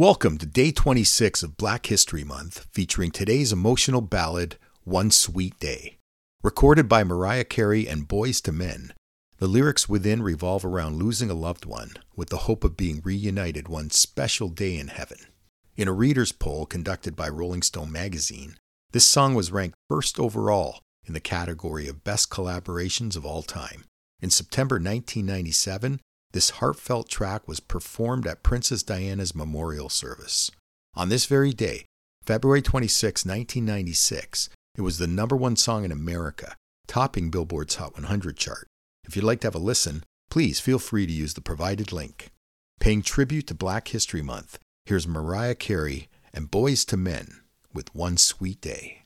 Welcome to day 26 of Black History Month, featuring today's emotional ballad, One Sweet Day. Recorded by Mariah Carey and Boyz II Men, the lyrics within revolve around losing a loved one with the hope of being reunited one special day in heaven. In a reader's poll conducted by Rolling Stone magazine, this song was ranked first overall in the category of best collaborations of all time. In September 1997, this heartfelt track was performed at Princess Diana's memorial service. On this very day, February 26, 1996, it was the number one song in America, topping Billboard's Hot 100 chart. If you'd like to have a listen, please feel free to use the provided link. Paying tribute to Black History Month, here's Mariah Carey and Boyz II Men with One Sweet Day.